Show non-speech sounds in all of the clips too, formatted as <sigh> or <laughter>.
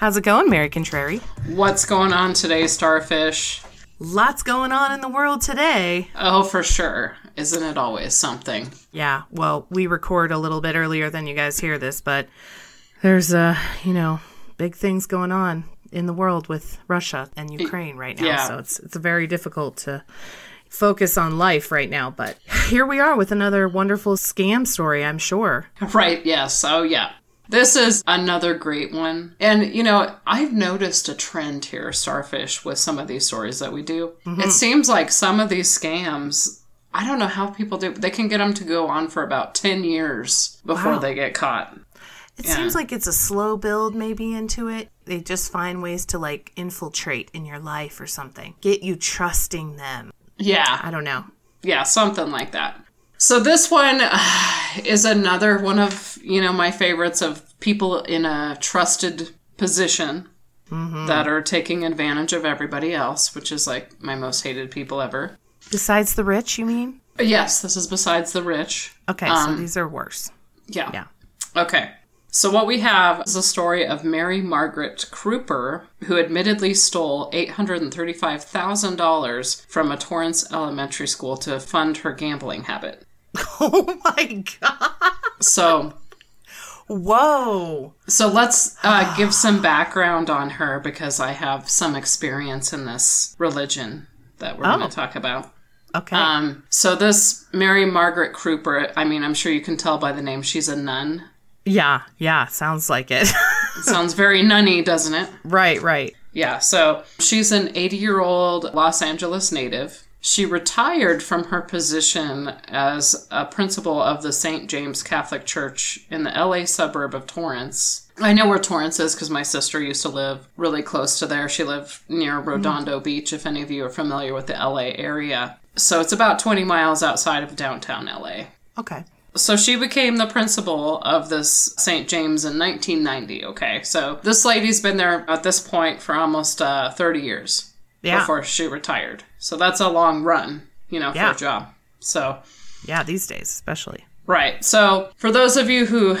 How's it going, Mary Contrary? What's going on today, Starfish? Lots going on in the world today. Oh, for sure. Isn't it always something? Yeah, well, we record a little bit earlier than you guys hear this, but there's, uh, you know, big things going on in the world with Russia and Ukraine right now. Yeah. So it's it's very difficult to focus on life right now, but here we are with another wonderful scam story, I'm sure. Right, yes. Oh, yeah. This is another great one. And, you know, I've noticed a trend here, Starfish, with some of these stories that we do. Mm-hmm. It seems like some of these scams, I don't know how people do, they can get them to go on for about 10 years before Wow. they get caught. It Yeah. seems like it's a slow build maybe into it. They just find ways to like infiltrate in your life or something. Get you trusting them. Yeah. I don't know. Yeah, something like that. So this one <sighs> is another one of, you know, my favorites of people in a trusted position mm-hmm. that are taking advantage of everybody else, which is like my most hated people ever. Besides the rich, you mean? Yes, this is besides the rich. Okay, so um, these are worse. Yeah. Yeah. Okay. So what we have is a story of Mary Margaret Kreuper, who admittedly stole $835,000 from a Torrance elementary school to fund her gambling habit. <laughs> Oh my god. So Whoa. So let's uh, give some background on her because I have some experience in this religion that we're Oh. going to talk about. Okay. Um, so this Mary Margaret Kreuper, I mean, I'm sure you can tell by the name, she's a nun. yeah, yeah, sounds like it. <laughs> Sounds very nunny, doesn't it? right, right. Yeah, so she's an 80 year old Los Angeles native. She retired from her position as a principal of the St. James Catholic Church in the LA suburb of Torrance. I know where Torrance is because my sister used to live really close to there. She lived near Redondo Beach, if any of you are familiar with the LA area. So it's about 20 miles outside of downtown LA. Okay. So she became the principal of this St. James in 1990. Okay, so this lady's been there at this point for almost uh, 30 years Yeah. before she retired. So that's a long run, you know, for Yeah. a job. So, Yeah, these days especially. right. So for those of you who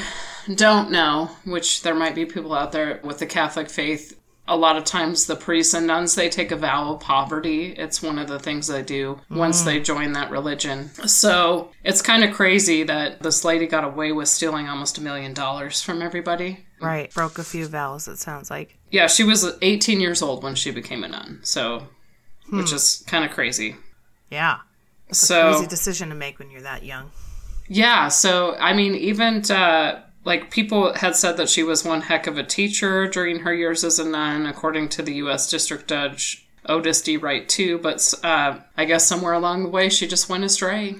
don't know, which there might be people out there with the Catholic faith, a lot of times the priests and nuns they take a vow of poverty. It's one of the things they do once mm. they join that religion. So it's kind of crazy that this lady got away with stealing almost a million dollars from everybody. Right. Broke a few vows, it sounds like. Yeah, she was 18 years old when she became a nun. So, which is kind of crazy. Yeah. So Easy decision to make when you're that young. Yeah, so I mean, even uh, like people had said that she was one heck of a teacher during her years as a nun, according to the U.S. District Judge Otis D. Wright too. But uh, I guess somewhere along the way, she just went astray.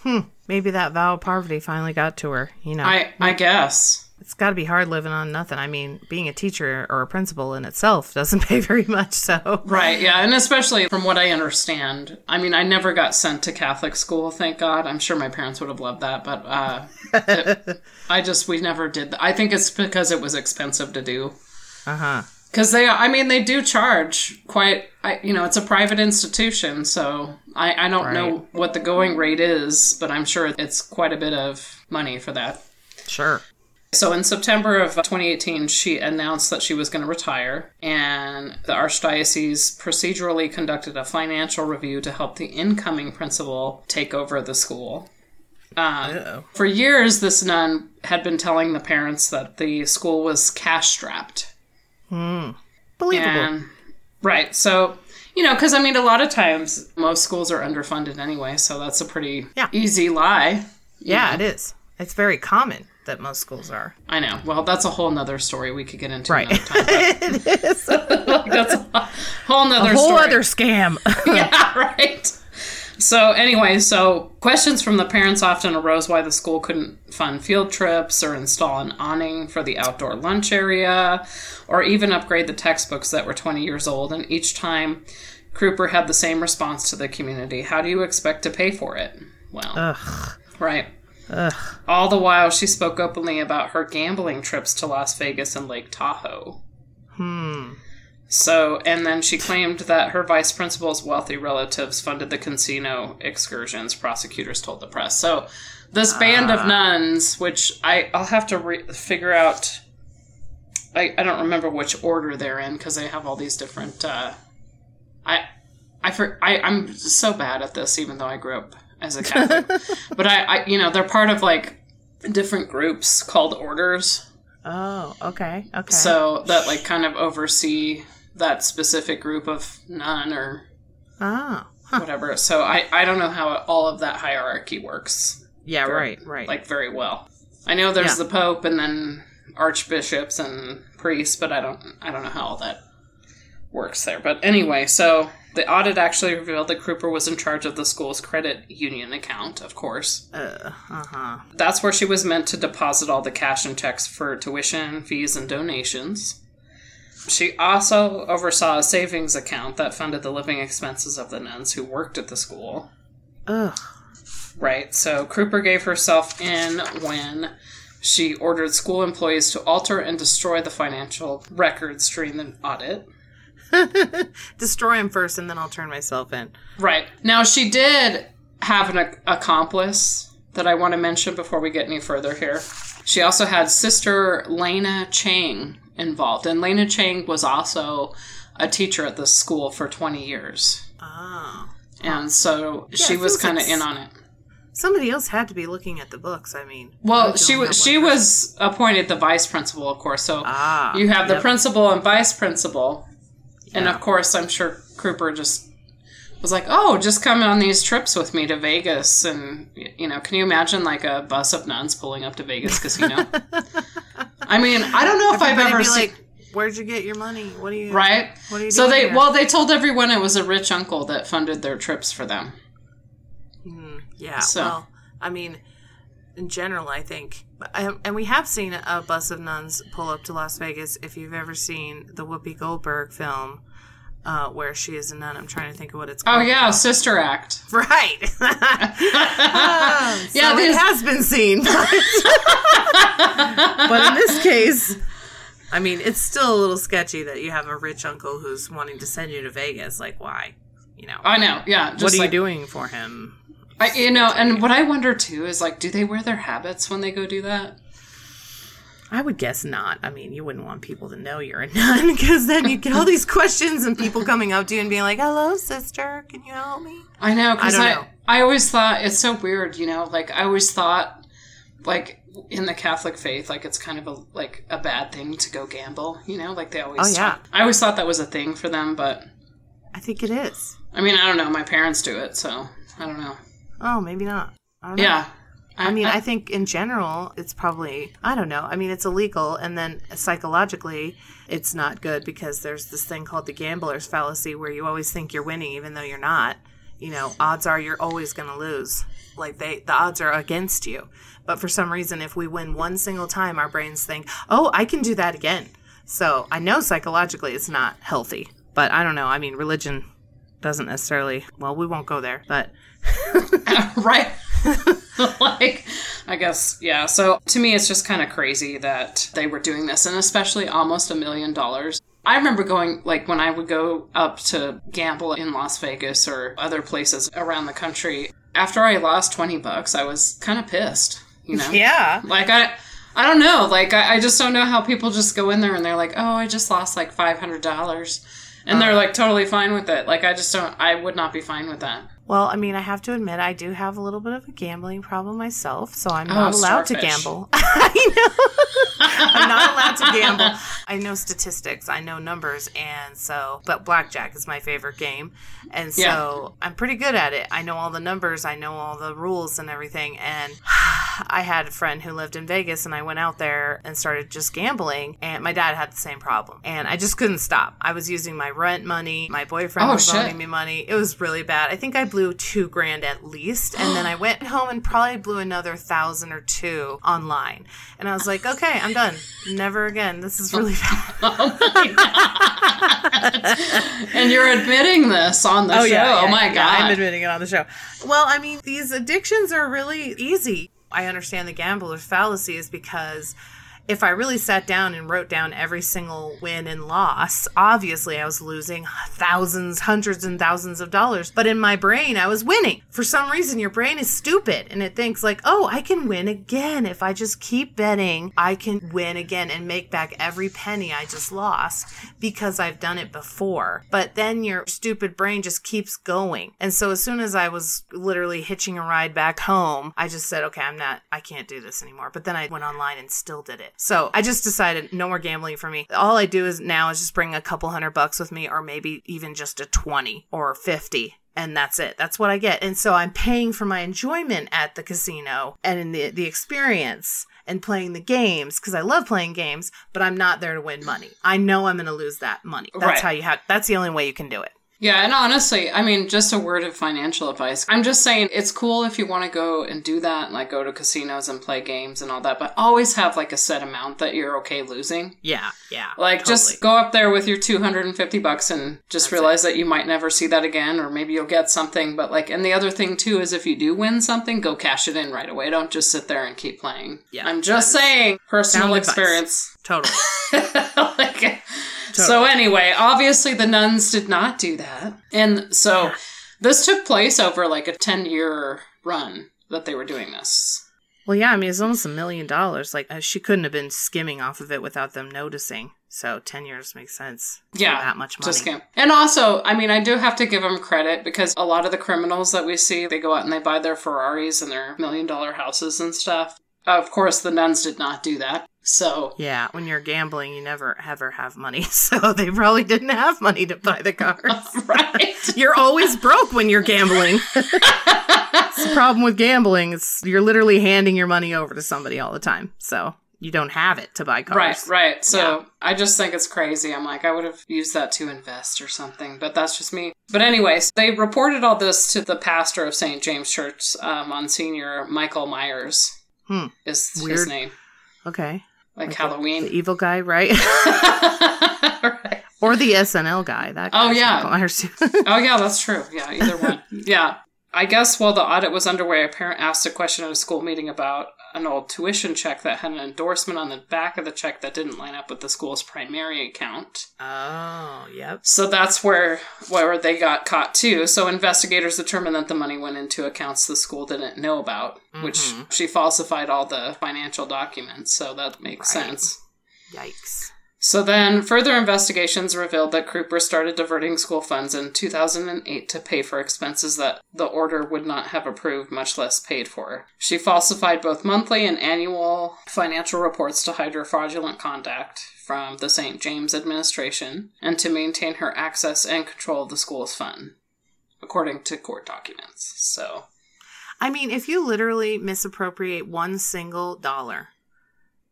Hmm. Maybe that vow of poverty finally got to her. You know, I I guess. It's got to be hard living on nothing. I mean, being a teacher or a principal in itself <laughs> doesn't pay very much. So, Right, yeah, and especially from what I understand. I mean, I never got sent to Catholic school, thank God. I'm sure my parents would have loved that, but uh, it- <laughs> I just, we never did that. I think it's because it was expensive to do. uh huh. Because they, I mean, they do charge quite, I, you know, it's a private institution, so I, I don't know what the going rate is, but I'm sure it's quite a bit of money for that. Sure. So in September of 2018, she announced that she was going to retire, and the Archdiocese procedurally conducted a financial review to help the incoming principal take over the school. Um, for years, this nun had been telling the parents that the school was cash strapped. Believable. And right, so you know, because I mean, a lot of times most schools are underfunded anyway, so that's a pretty Yeah. easy lie. yeah, it is. It's very common that most schools are. I know. Well, that's a whole nother story we could get into Right. another time. it is. A that's a whole nother whole story. other scam. <laughs> yeah, right. So anyway, so questions from the parents often arose why the school couldn't fund field trips or install an awning for the outdoor lunch area or even upgrade the textbooks that were 20 years old and each time Kreuper had the same response to the community. How do you expect to pay for it? Well, Ugh. right. Ugh. All the while she spoke openly about her gambling trips to Las Vegas and Lake Tahoe. Hmm. So, and then she claimed that her vice principal's wealthy relatives funded the casino excursions, prosecutors told the press. So, this band of nuns, which I, I'll have to re- figure out I, I don't remember which order they're in because they have all these different. Uh, I I, for, I I'm so bad at this, even though I grew up as a Catholic. <laughs> but I, I you know they're part of like different groups called orders. Oh, okay, okay. So that like kind of oversee that specific group of nun or oh, whatever. So I I don't know how all of that hierarchy works yeah, Very- right, right. like very well. I know there's Yeah. the pope and then archbishops and priests, but I don't I don't know how all that works there. But anyway, so the audit actually revealed that Kreuper was in charge of the school's credit union account, of course. uh huh. That's where she was meant to deposit all the cash and checks for tuition, fees, and donations. She also oversaw a savings account that funded the living expenses of the nuns who worked at the school. Ugh. Right. So Kreuper gave herself in when she ordered school employees to alter and destroy the financial records during the audit. <laughs> Destroy him first, and then I'll turn myself in. Right. Now she did have an ac- accomplice that I want to mention before we get any further here. She also had sister Lena Chang involved, and Lena Chang was also a teacher at the school for 20 years. Oh. And so she was kind of like in on it. Somebody else had to be looking at the books. I mean, Well, she was she person. was appointed the vice principal, of course. So Ah, you have the principal and vice principal, and of course, I'm sure Kreuper just was like, "Oh, just come on these trips with me to Vegas." And you know, can you imagine like a bus of nuns pulling up to Vegas casino? <laughs> I mean, I don't know if I've ever seen. like, "Where'd you get your money? What do you Right. What are you So they here?" well they told everyone it was a rich uncle that funded their trips for them. Mm, yeah. So- Well, I mean, in general, I think, and and we have seen a bus of nuns pull up to Las Vegas. If you've ever seen the Whoopi Goldberg film, uh, where she is a nun, I'm trying to think of what it's called. Oh yeah, Sister Act. <laughs> Right. <laughs> Yeah, so these- it has been seen. <laughs> but in this case, I mean, it's still a little sketchy that you have a rich uncle who's wanting to send you to Vegas. Like, why? You know, I know. Yeah. Just what are like, you doing for him? I, you know, and what I wonder too is like, do they wear their habits when they go do that? I would guess not. I mean, you wouldn't want people to know you're a nun <laughs> because then you get all these questions and people coming up to you and being like, "Hello, sister, can you help me?" I know because I I, I, always thought it's so weird, you know. Like I always thought, like in the Catholic faith, like it's kind of a like a bad thing to go gamble, you know. Like they always. Oh, yeah. talk- I always thought that was a thing for them, but I think it is. I mean, I don't know. My parents do it, so I don't know. Oh, maybe not. I don't know. Yeah. I mean, I think in general, it's probably, I don't know. I mean, it's illegal. And then psychologically, it's not good because there's this thing called the gambler's fallacy where you always think you're winning even though you're not. You know, odds are you're always going to lose. Like they, the odds are against you. But for some reason, if we win one single time, our brains think, oh, I can do that again. So I know psychologically it's not healthy. But I don't know. I mean, religion doesn't necessarily, well, we won't go there. But <laughs> right. <laughs> like, I guess, yeah. So to me, it's just kind of crazy that they were doing this, and especially almost a million dollars. I remember going, like, when I would go up to gamble in Las Vegas or other places around the country, after I lost 20 bucks, I was kind of pissed, you know? yeah. Like, I. I don't know. Like, I, I just don't know how people just go in there and they're like, oh, I just lost like $500. And they're uh-huh. like totally fine with it. Like, I just don't, I would not be fine with that. Well, I mean, I have to admit, I do have a little bit of a gambling problem myself, so I'm oh, not Oh, allowed to gamble. <laughs> I know. I'm not allowed to gamble. I know statistics, I know numbers, and so, but blackjack is my favorite game. And so Yeah. I'm pretty good at it. I know all the numbers, I know all the rules and everything. And <sighs> I had a friend who lived in Vegas, and I went out there and started just gambling, and my dad had the same problem. And I just couldn't stop. I was using my rent money, my boyfriend Oh, was shit. loaning me money. It was really bad. I think I blew two grand at least. And then I went home and probably blew another thousand or two online. And I was like, okay, I'm done. Never again. This is really bad. <laughs> Oh and you're admitting this on the oh, show. oh my yeah, god. I'm admitting it on the show. Well, I mean, these addictions are really easy. I understand the gambler's fallacy is because if I really sat down and wrote down every single win and loss, obviously I was losing thousands, hundreds, and thousands of dollars. But in my brain, I was winning. For some reason, your brain is stupid and it thinks, like, oh, I can win again. If I just keep betting, I can win again and make back every penny I just lost because I've done it before. But then your stupid brain just keeps going. And so as soon as I was literally hitching a ride back home, I just said, okay, I'm not, I can't do this anymore. But then I went online and still did it. So I just decided no more gambling for me. All I do is now is just bring a couple hundred bucks with me or maybe even just a 20 or 50 and that's it. That's what I get. And so I'm paying for my enjoyment at the casino and in the the experience and playing the games because I love playing games, but I'm not there to win money. I know I'm going to lose that money. That's Right. how you have that's the only way you can do it. Yeah, and honestly, I mean, just a word of financial advice. I'm just saying it's cool if you want to go and do that, like go to casinos and play games and all that, but always have like a set amount that you're okay losing. Yeah, yeah. Like just go up there with your 250 bucks and just That's realize that you might never see that again or maybe you'll get something, but like and the other thing too is if you do win something, go cash it in right away. Don't just sit there and keep playing. Yeah, I'm just saying personal experience. totally. <laughs> like, So anyway, obviously the nuns did not do that. And so this took place over like a 10 year run that they were doing this. Well, yeah, I mean, it's almost a million dollars. Like, uh, she couldn't have been skimming off of it without them noticing. So, 10 years makes sense. Yeah, that much money. Just scam. And also, I mean, I do have to give them credit because a lot of the criminals that we see, they go out and they buy their Ferraris and their million dollar houses and stuff. Of course, the nuns did not do that. So, Yeah, when you're gambling, you never ever have money. <laughs> So, they probably didn't have money to buy the <laughs> cars. right. <laughs> You're always broke when you're gambling. The problem with gambling. It's you're literally handing your money over to somebody all the time. So you don't have it to buy cars. Right, right. So Yeah. I just think it's crazy. I'm like, I would have used that to invest or something, but that's just me. But anyways, they reported all this to the pastor of St. James Church, uh, Monsignor Michael Myers. Hmm. Is his name Okay. like Like Halloween? The evil guy, right? <laughs> <laughs> right. or the SNL guy. That Oh, yeah. Michael Myers, too. <laughs> Oh yeah, that's true. Yeah, either one. yeah. I guess while the audit was underway, a parent asked a question at a school meeting about an old tuition check that had an endorsement on the back of the check that didn't line up with the school's primary account. oh, yep. So that's where where they got caught too. So investigators determined that the money went into accounts the school didn't know about, which Mhm. she falsified all the financial documents. So that makes Right. sense. Yikes. So then, further investigations revealed that Kreuper started diverting school funds in 2008 to pay for expenses that the order would not have approved, much less paid for. She falsified both monthly and annual financial reports to hide her fraudulent conduct from the St. James administration and to maintain her access and control of the school's fund, according to court documents. So, I mean, if you literally misappropriate one single dollar,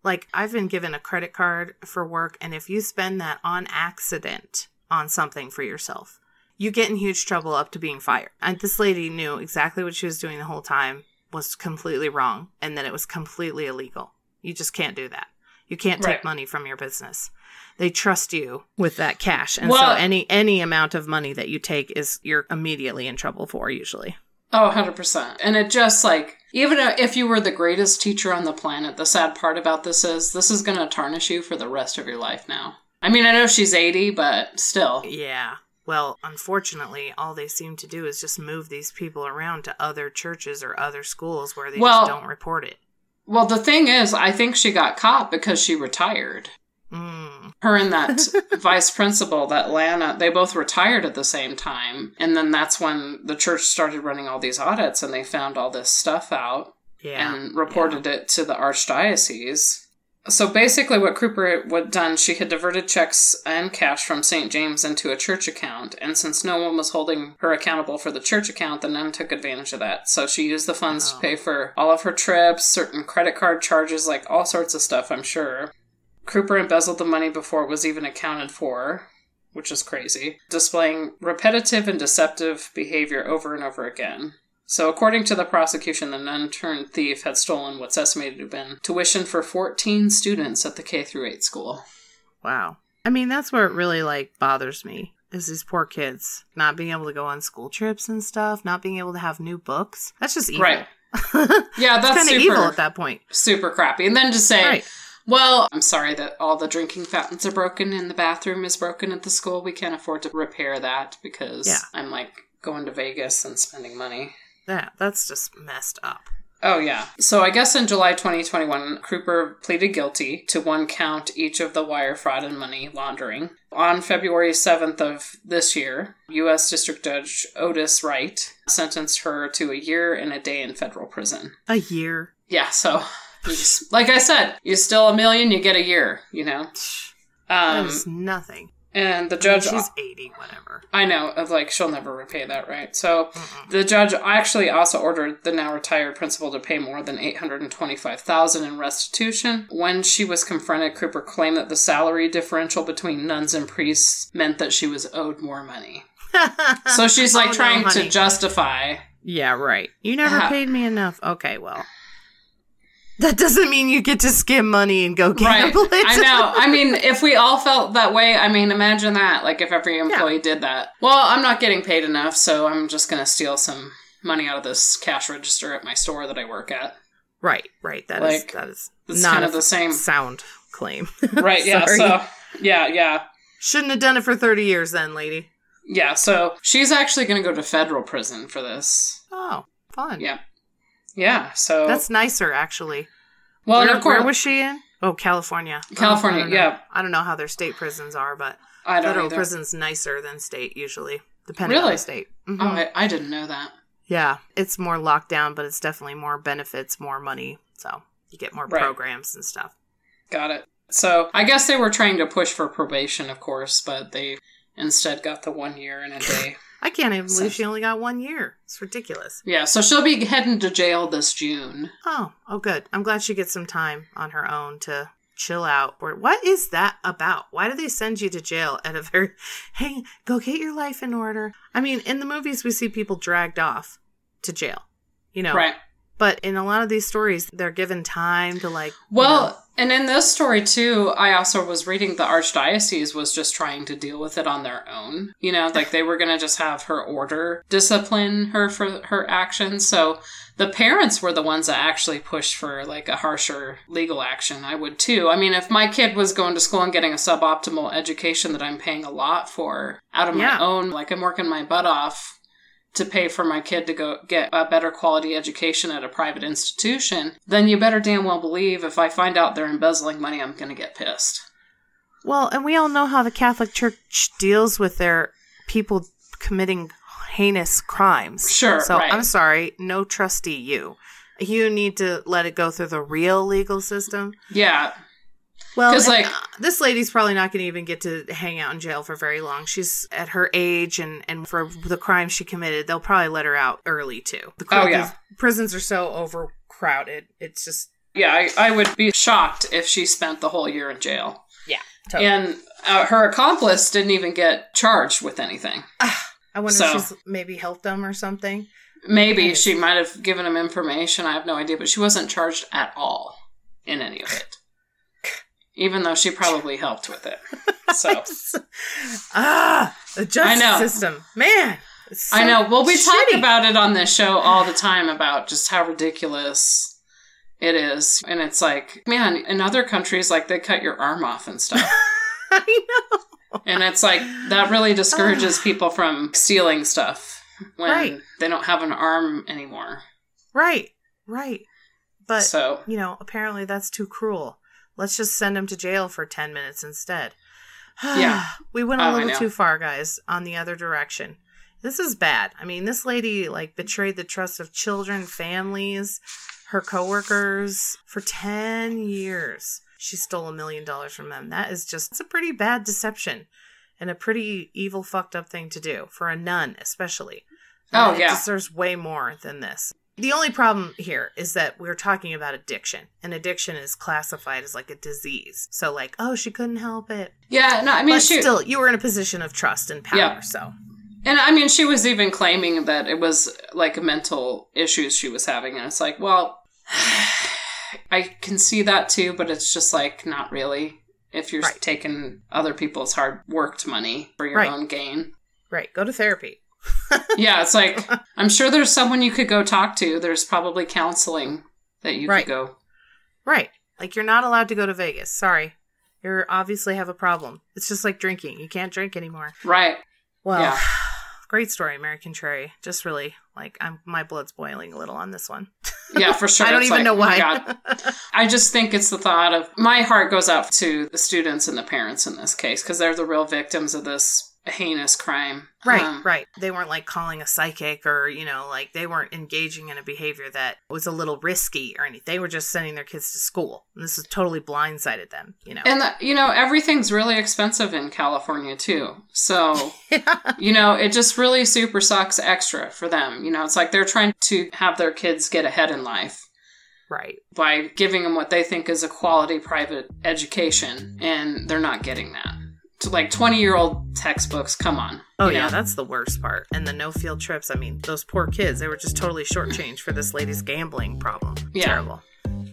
like I've been given a credit card for work, and if you spend that on accident on something for yourself, you get in huge trouble up to being fired. And this lady knew exactly what she was doing the whole time was completely wrong, and that it was completely illegal. You just can't do that. You can't take Right. money from your business. They trust you with that cash, and Well- so any any amount of money that you take is you're immediately in trouble for usually. Oh, 100%. And it just like, even if you were the greatest teacher on the planet, the sad part about this is this is going to tarnish you for the rest of your life now. I mean, I know she's 80, but still. Yeah. Well, unfortunately, all they seem to do is just move these people around to other churches or other schools where they Well- just don't report it. Well, the thing is, I think she got caught because she retired. Mm. Her and that <laughs> vice principal, that Lana, they both retired at the same time. And then that's when the church started running all these audits and they found all this stuff out. Yeah. and reported it to the archdiocese. So basically, what Kreuper had done, she had diverted checks and cash from St. James into a church account, and since no one was holding her accountable for the church account, the nun took advantage of that. So she used the funds Oh. to pay for all of her trips, certain credit card charges, like all sorts of stuff, I'm sure. Kreuper embezzled the money before it was even accounted for, which is crazy, displaying repetitive and deceptive behavior over and over again. So, according to the prosecution, the nun turned thief had stolen what's estimated to have been tuition for 14 students at the K through 8 school. Wow. I mean, that's where it really like bothers me is these poor kids not being able to go on school trips and stuff, not being able to have new books. That's just evil. Right. <laughs> Yeah, that's kind of evil at that point. super crappy. And then to say, Right. Well, I'm sorry that all the drinking fountains are broken and the bathroom is broken at the school. We can't afford to repair that because Yeah. I'm like going to Vegas and spending money. Yeah, that's just messed up. Oh, yeah. So I guess in July 2021, Cooper pleaded guilty to one count each of the wire fraud and money laundering. On February 7th of this year, U.S. District Judge Otis Wright sentenced her to a year and a day in federal prison. A year. Yeah, so just- like I said, you steal a million, you get a year, you know? That Um, is nothing. and the judge, She's 80, whatever. I know, like she'll never repay that, right? So the judge actually also ordered the now retired principal to pay more than eight hundred and twenty-five thousand in restitution. When she was confronted, Cooper claimed that the salary differential between nuns and priests meant that she was owed more money. <laughs> So she's like Oh, no, trying to justify. Yeah, right. You never paid me enough. Okay, well. That doesn't mean you get to skim money and go Right. gamble it. I know. <laughs> I mean, if we all felt that way, I mean, imagine that. Like, if every employee did that. Well, I'm not getting paid enough, so I'm just going to steal some money out of this cash register at my store that I work at. right, right. That is Like, that is not kind of the same. sound claim. <laughs> Right, yeah. So, yeah, yeah. Shouldn't have done it for 30 years then, lady. Yeah, so she's actually going to go to federal prison for this. Oh, fun. Yeah. Yeah, so. That's nicer, actually. well, and where, of course. where was she in? Oh, California. California, Oh, I yeah. I don't know how their state prisons are, but I don't federal either. prison's nicer than state usually, depending on the state. Mhm. Oh, I, I didn't know that. Yeah, it's more locked down, but it's definitely more benefits, more money. So you get more Right. programs and stuff. Got it. So I guess they were trying to push for probation, of course, but they instead got the one year and a day. <laughs> I can't even believe So- she only got one year. It's ridiculous. yeah, so she'll be heading to jail this June. Oh, oh, good. I'm glad she gets some time on her own to chill out. Or what is that about? Why do they send you to jail at a very, <laughs> hey, go get your life in order? I mean, in the movies, we see people dragged off to jail, you know. Right. But in a lot of these stories, they're given time to like. you Well, know- and in this story too, I also was reading the archdiocese was just trying to deal with it on their own. You know, like they were going to just have her order discipline her for her actions. So the parents were the ones that actually pushed for like a harsher legal action. I would too. I mean, if my kid was going to school and getting a suboptimal education that I'm paying a lot for out of Yeah. my own, like I'm working my butt off to pay for my kid to go get a better quality education at a private institution, then you better damn well believe if I find out they're embezzling money, I'm going to get pissed. Well, and we all know how the Catholic Church deals with their people committing heinous crimes. Sure, So right. I'm sorry, no trustee you. You need to let it go through the real legal system. Yeah. Well, like- uh, this lady's probably not going to even get to hang out in jail for very long. She's at her age, and and for the crimes she committed, they'll probably let her out early too. The, Oh, yeah. prisons are so overcrowded. It's just Yeah, I, I would be shocked if she spent the whole year in jail. yeah. totally. And uh, her accomplice didn't even get charged with anything. <sighs> I wonder so- if she's maybe helped them or something. Maybe she might have given him information. I have no idea, but she wasn't charged at all in any of it. Even though she probably helped with it. So. <laughs> ah, the justice know. system, man. so I know. Well, we talk about it on this show all the time about just how ridiculous it is. And it's like, man, in other countries, like they cut your arm off and stuff. <laughs> I know. and it's like, that really discourages people from stealing stuff when Right. they don't have an arm anymore. Right, right. But so, you know, apparently that's too cruel. Let's just send him to jail for 10 minutes instead. <sighs> Yeah. we went Oh, little too far, guys, on the other direction. This is bad. I mean, this lady like betrayed the trust of children, families, her coworkers for 10 years. She stole a million dollars from them. That is just it's a pretty bad deception and a pretty evil fucked up thing to do for a nun especially. Oh, It yeah. deserves way more than this. The only problem here is that we're talking about addiction, and addiction is classified as like a disease. So, like, oh, she couldn't help it. yeah, no, I mean, but she, still, you were in a position of trust and power. Yeah. So, and I mean, she was even claiming that it was like mental issues she was having. And it's like, well, <sighs> I can see that too, but it's just like, not really. If you're Right. taking other people's hard worked money for your Right. own gain. right, go to therapy. Yeah, it's like, <laughs> I'm sure there's someone you could go talk to. There's probably counseling that you Right. could go. Right. Like you're not allowed to go to Vegas. Sorry. You obviously have a problem. It's just like drinking. You can't drink anymore. Right. Well, Yeah. <sighs> great story, American Cherry. Just really like I'm my blood's boiling a little on this one. Yeah, for <laughs> sure. I don't It's even like, know oh why. God. <laughs> I just think it's the thought of my heart goes out to the students and the parents in this case because they're the real victims of this heinous crime. Right, Um, right. They weren't like calling a psychic or, you know, like they weren't engaging in a behavior that was a little risky or anything. They were just sending their kids to school. And this is totally blindsided them, you know. And the, you know everything's really expensive in California too. So <laughs> you know it just really super sucks extra for them. You know it's like they're trying to have their kids get ahead in life right. by giving them what they think is a quality private education, and they're not getting that. Like twenty year old textbooks, come on. Oh, yeah, know? that's the worst part. And the no field trips. I mean, those poor kids, they were just totally shortchanged for this lady's gambling problem. Yeah. Terrible.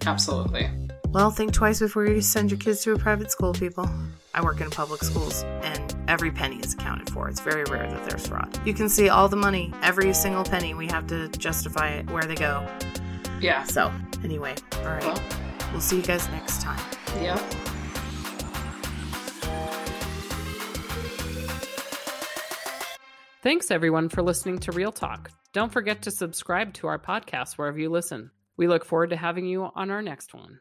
absolutely. Well, think twice before you send your kids to a private school, people. I work in public schools, and every penny is accounted for. It's very rare that there's fraud. You can see all the money, every single penny. We have to justify it where they go. Yeah. So, anyway, all right. Well, We'll see you guys next time. yeah. Thanks everyone for listening to Real Talk. Don't forget to subscribe to our podcast wherever you listen. We look forward to having you on our next one.